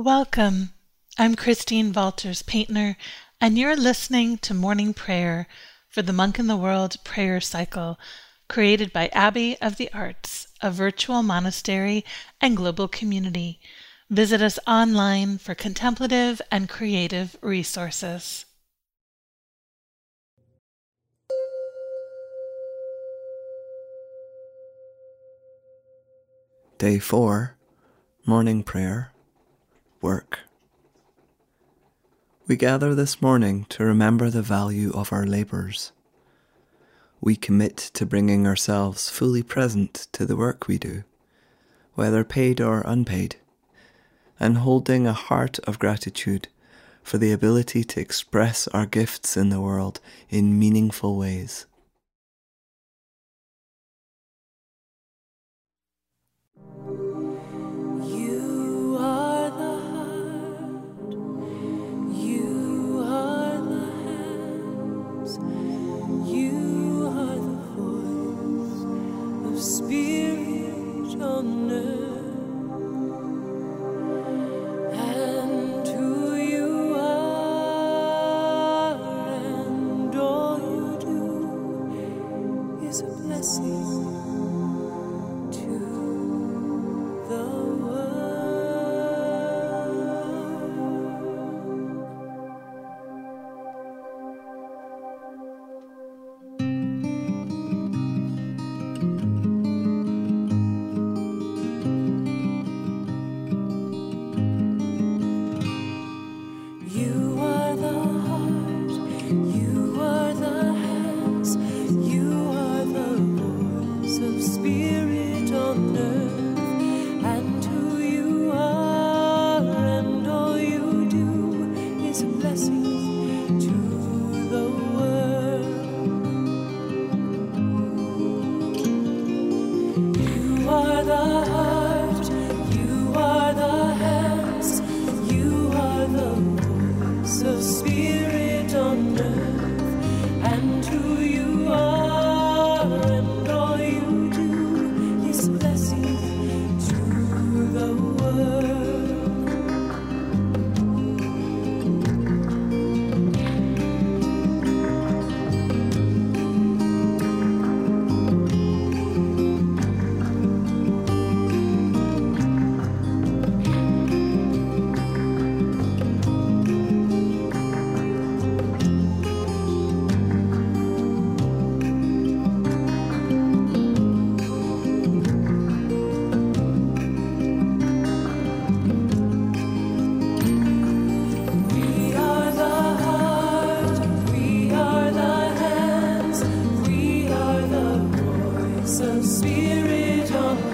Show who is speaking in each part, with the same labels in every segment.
Speaker 1: Welcome. I'm Christine Valters Paintner, and you're listening to Morning Prayer for the Monk in the World prayer cycle created by Abbey of the Arts, a virtual monastery and global community. Visit us online for contemplative and creative resources.
Speaker 2: Day 4 Morning Prayer Work. We gather this morning to remember the value of our labours. We commit to bringing ourselves fully present to the work we do, whether paid or unpaid, and holding a heart of gratitude for the ability to express our gifts in the world in meaningful ways.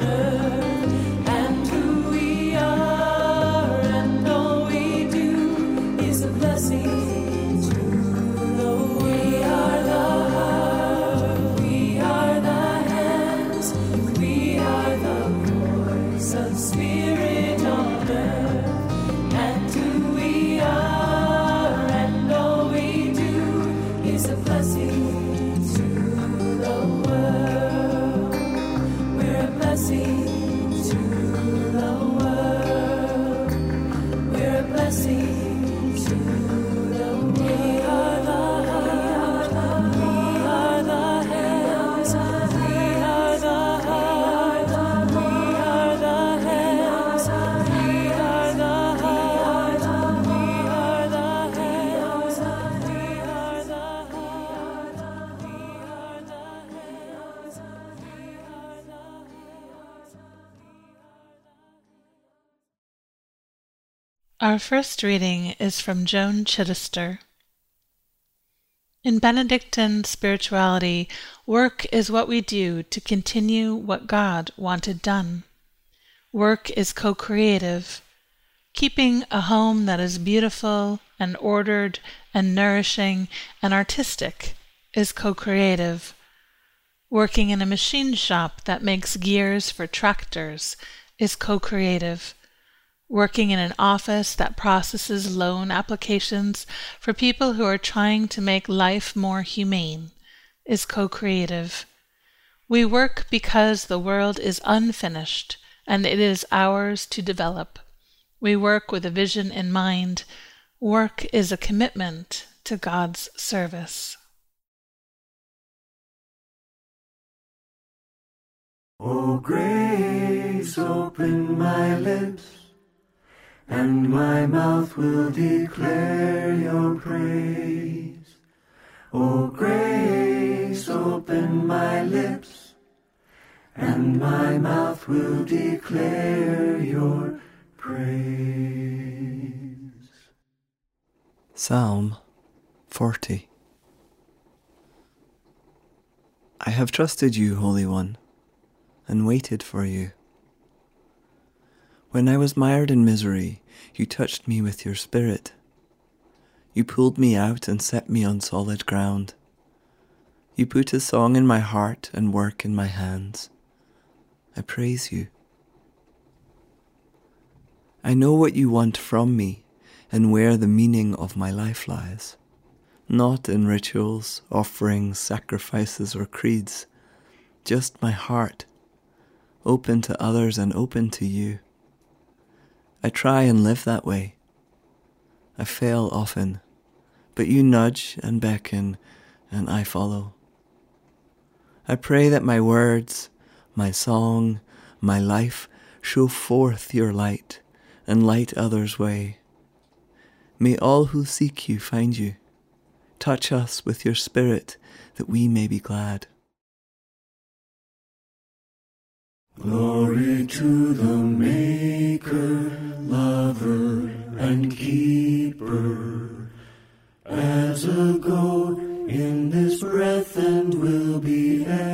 Speaker 3: Spirit
Speaker 1: Our first reading is from Joan Chittister. In Benedictine spirituality, work is what we do to continue what God wanted done. Work is co creative. Keeping a home that is beautiful and ordered and nourishing and artistic is co creative. Working in a machine shop that makes gears for tractors is co creative. Working in an office that processes loan applications for people who are trying to make life more humane is co creative. We work because the world is unfinished and it is ours to develop. We work with a vision in mind. Work is a commitment to God's service.
Speaker 4: O grace, open my lips, and my mouth will declare your praise. O grace, open my lips, and my mouth will declare your praise.
Speaker 2: Psalm 40 I have trusted you, Holy One, and waited for you. When I was mired in misery, you touched me with your Spirit. You pulled me out and set me on solid ground. You put a song in my heart and work in my hands. I praise you. I know what you want from me and where the meaning of my life lies. Not in rituals, offerings, sacrifices, or creeds, just my heart, open to others and open to you. I try and live that way. I fail often, but you nudge and beckon, and I follow. I pray that my words, my song, my life show forth your light and light others' way. May all who seek you find you. Touch us with your Spirit that we may be glad.
Speaker 4: Glory to the Maker, Lover, and Keeper, as a go in this breath and will be ever.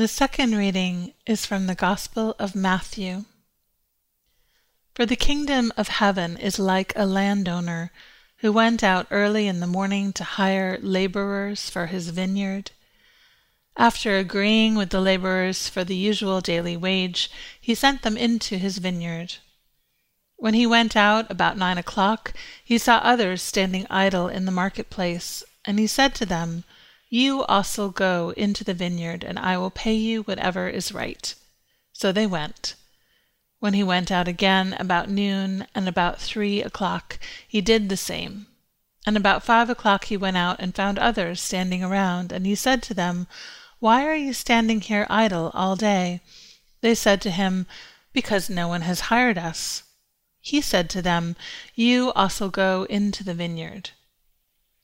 Speaker 1: The second reading is from the Gospel of Matthew. For the kingdom of heaven is like a landowner who went out early in the morning to hire laborers for his vineyard. After agreeing with the laborers for the usual daily wage, he sent them into his vineyard. When he went out about nine o'clock, he saw others standing idle in the marketplace, and he said to them, You also go into the vineyard, and I will pay you whatever is right. So they went. When he went out again about noon and about three o'clock, he did the same. And about five o'clock he went out and found others standing around, and he said to them, Why are you standing here idle all day? They said to him, Because no one has hired us. He said to them, You also go into the vineyard.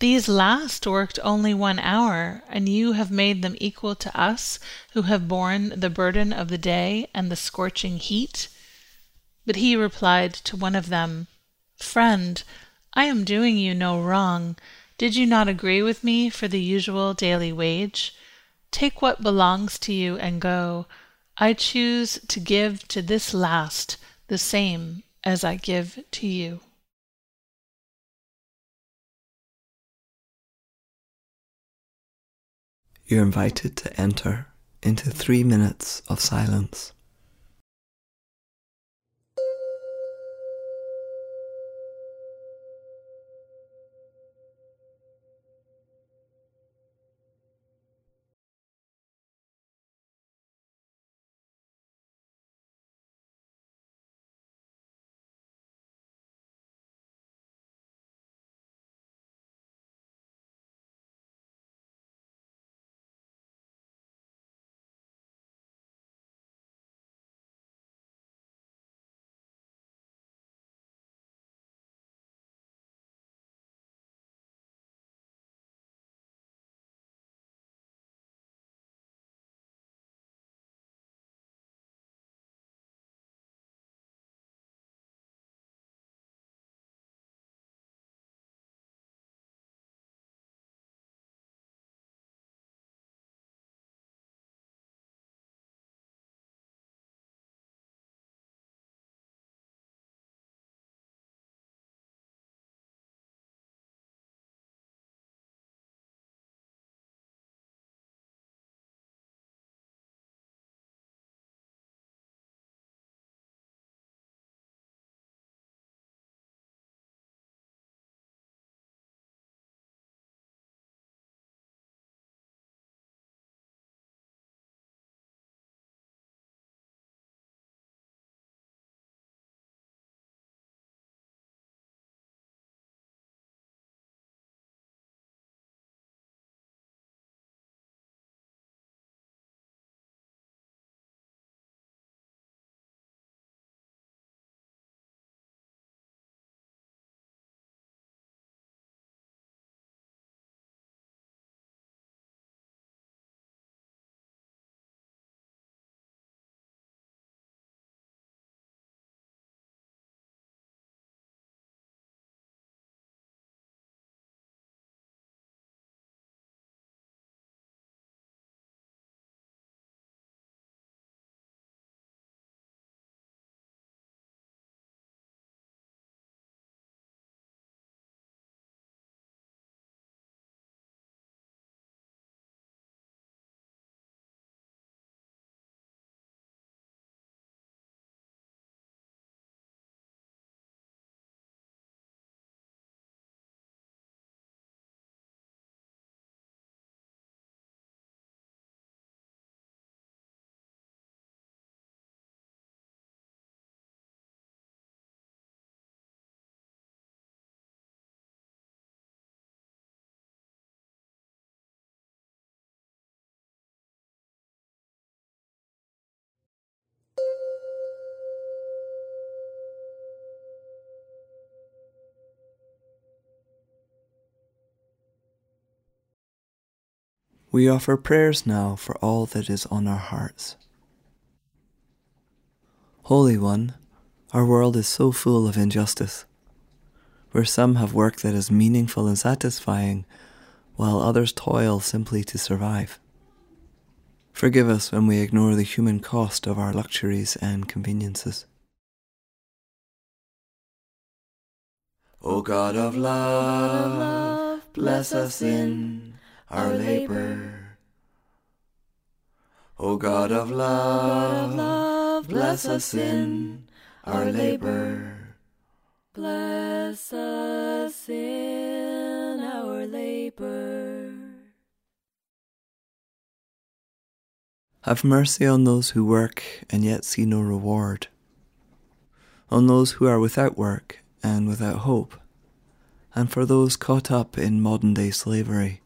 Speaker 1: These last worked only one hour, and you have made them equal to us, who have borne the burden of the day and the scorching heat. But he replied to one of them, Friend, I am doing you no wrong. Did you not agree with me for the usual daily wage? Take what belongs to you and go. I choose to give to this last the same as I give to you.
Speaker 2: You're invited to enter into three minutes of silence. We offer prayers now for all that is on our hearts. Holy One, our world is so full of injustice, where some have work that is meaningful and satisfying, while others toil simply to survive. Forgive us when we ignore the human cost of our luxuries and conveniences. O God of love, bless us in our labor. O God of love, love bless us in our labor.
Speaker 3: Bless us in our labor.
Speaker 2: Have mercy on those who work and yet see no reward, on those who are without work and without hope, and for those caught up in modern day slavery.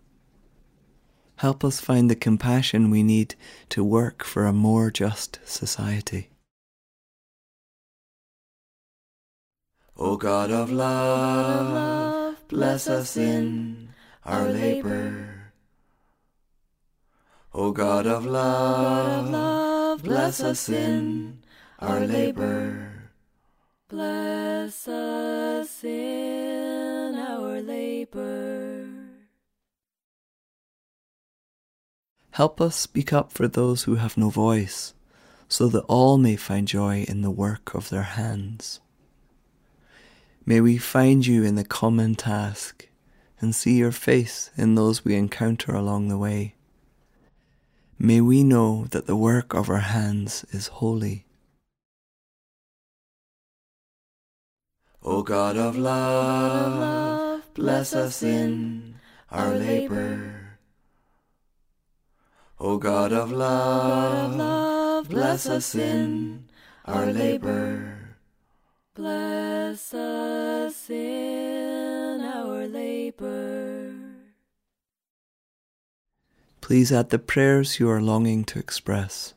Speaker 2: Help us find the compassion we need to work for a more just society. O God of love, bless us in our labor. O God of love, bless us in our labor.
Speaker 3: Bless us in
Speaker 2: Help us speak up for those who have no voice, so that all may find joy in the work of their hands. May we find you in the common task and see your face in those we encounter along the way. May we know that the work of our hands is holy. O God of love, bless us in our labor. O God of love, love bless us in our labor.
Speaker 3: Bless us in our labor.
Speaker 2: Please add the prayers you are longing to express.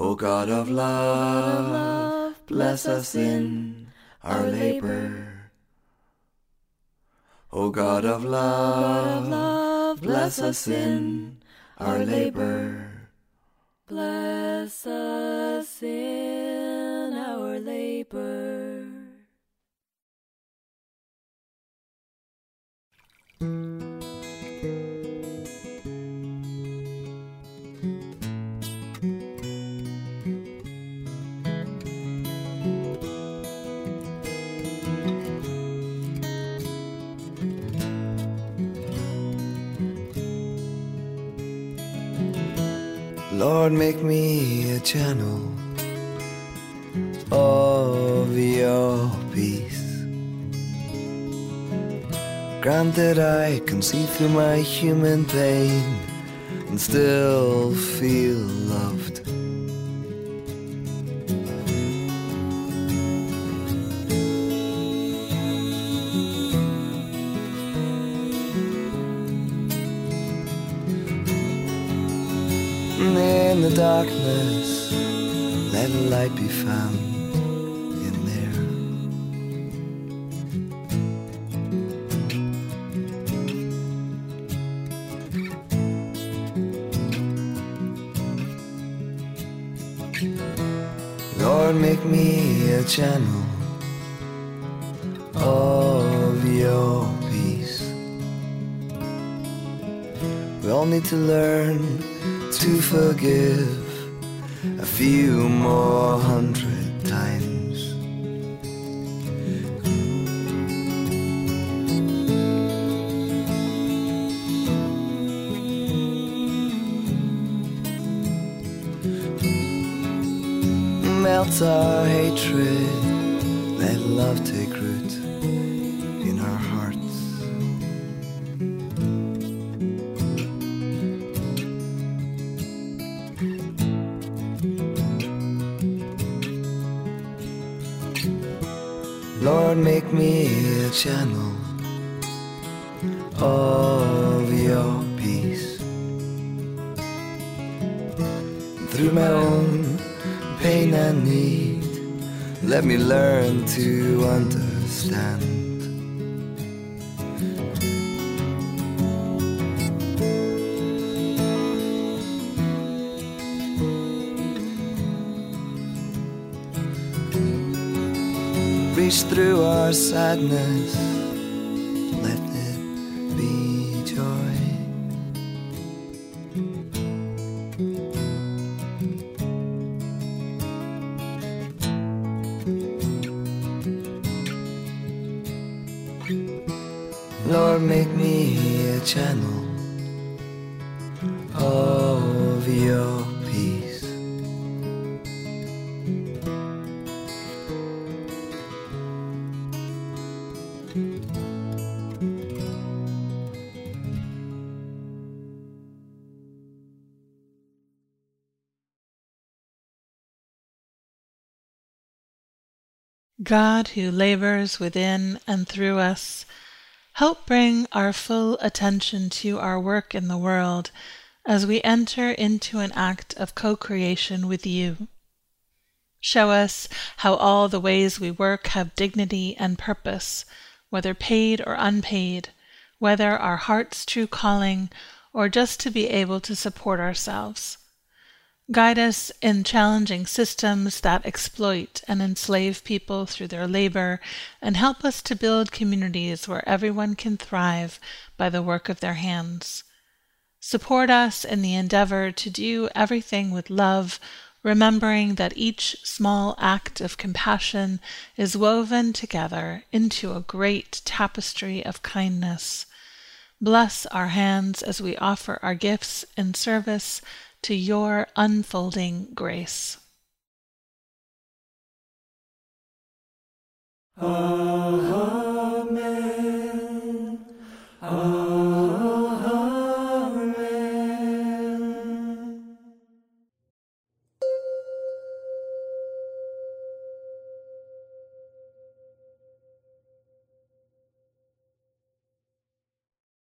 Speaker 2: O God of love, bless us in our labor. O God of love, bless us in our labor.
Speaker 3: Bless us in
Speaker 2: Lord, make me a channel of your peace. Grant that I can see through my human pain and still feel loved. In the darkness, let a light be found in there. Lord, make me a channel of your peace. We all need to learn to forgive a few more hundred times. Melt our hatred, let love take channel of your peace. Through my own pain and need, let me learn to understand. Our sadness, let it be joy. Lord, make me a channel
Speaker 1: God who labors within and through us, help bring our full attention to our work in the world as we enter into an act of co creation with you. Show us how all the ways we work have dignity and purpose, whether paid or unpaid, whether our heart's true calling or just to be able to support ourselves. Guide us in challenging systems that exploit and enslave people through their labor, and help us to build communities where everyone can thrive by the work of their hands. Support us in the endeavor to do everything with love, remembering that each small act of compassion is woven together into a great tapestry of kindness. Bless our hands as we offer our gifts in service to your unfolding grace.
Speaker 4: Amen. Amen.